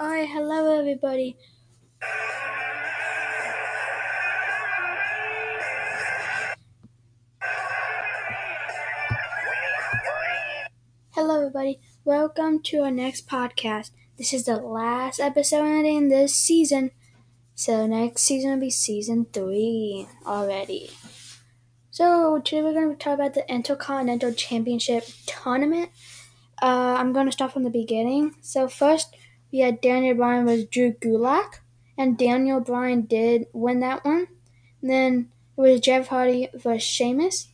Hello everybody. Hello everybody. Welcome to our next podcast. This is the last episode in this season. So next season will be season three already. So today we're going to talk about the Intercontinental Championship tournament. Uh, I'm going to start from the beginning. So first we had Daniel Bryan versus Drew Gulak, and Daniel Bryan did win that one. Then it was Jeff Hardy versus Sheamus,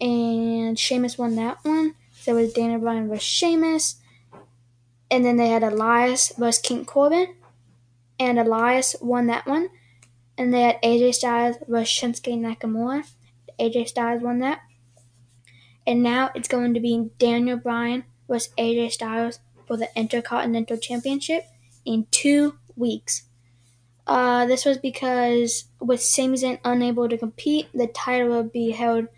and Sheamus won that one. So it was Daniel Bryan versus Sheamus. And then they had Elias versus King Corbin, and Elias won that one. And they had AJ Styles versus Shinsuke Nakamura. AJ Styles won that. And now it's going to be Daniel Bryan versus AJ Styles for the Intercontinental Championship in two weeks. Uh, this was because with Sami Zayn unable to compete, the title will be held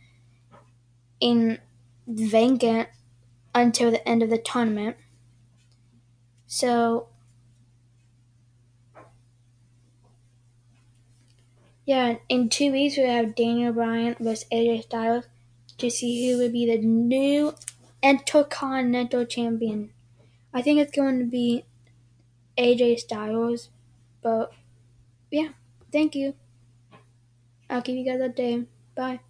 in vacant until the end of the tournament. So, yeah, in two weeks we have Daniel Bryan versus AJ Styles to see who would be the new Intercontinental Champion. I think it's going to be AJ Styles, but yeah, thank you. I'll keep you guys updated. Bye.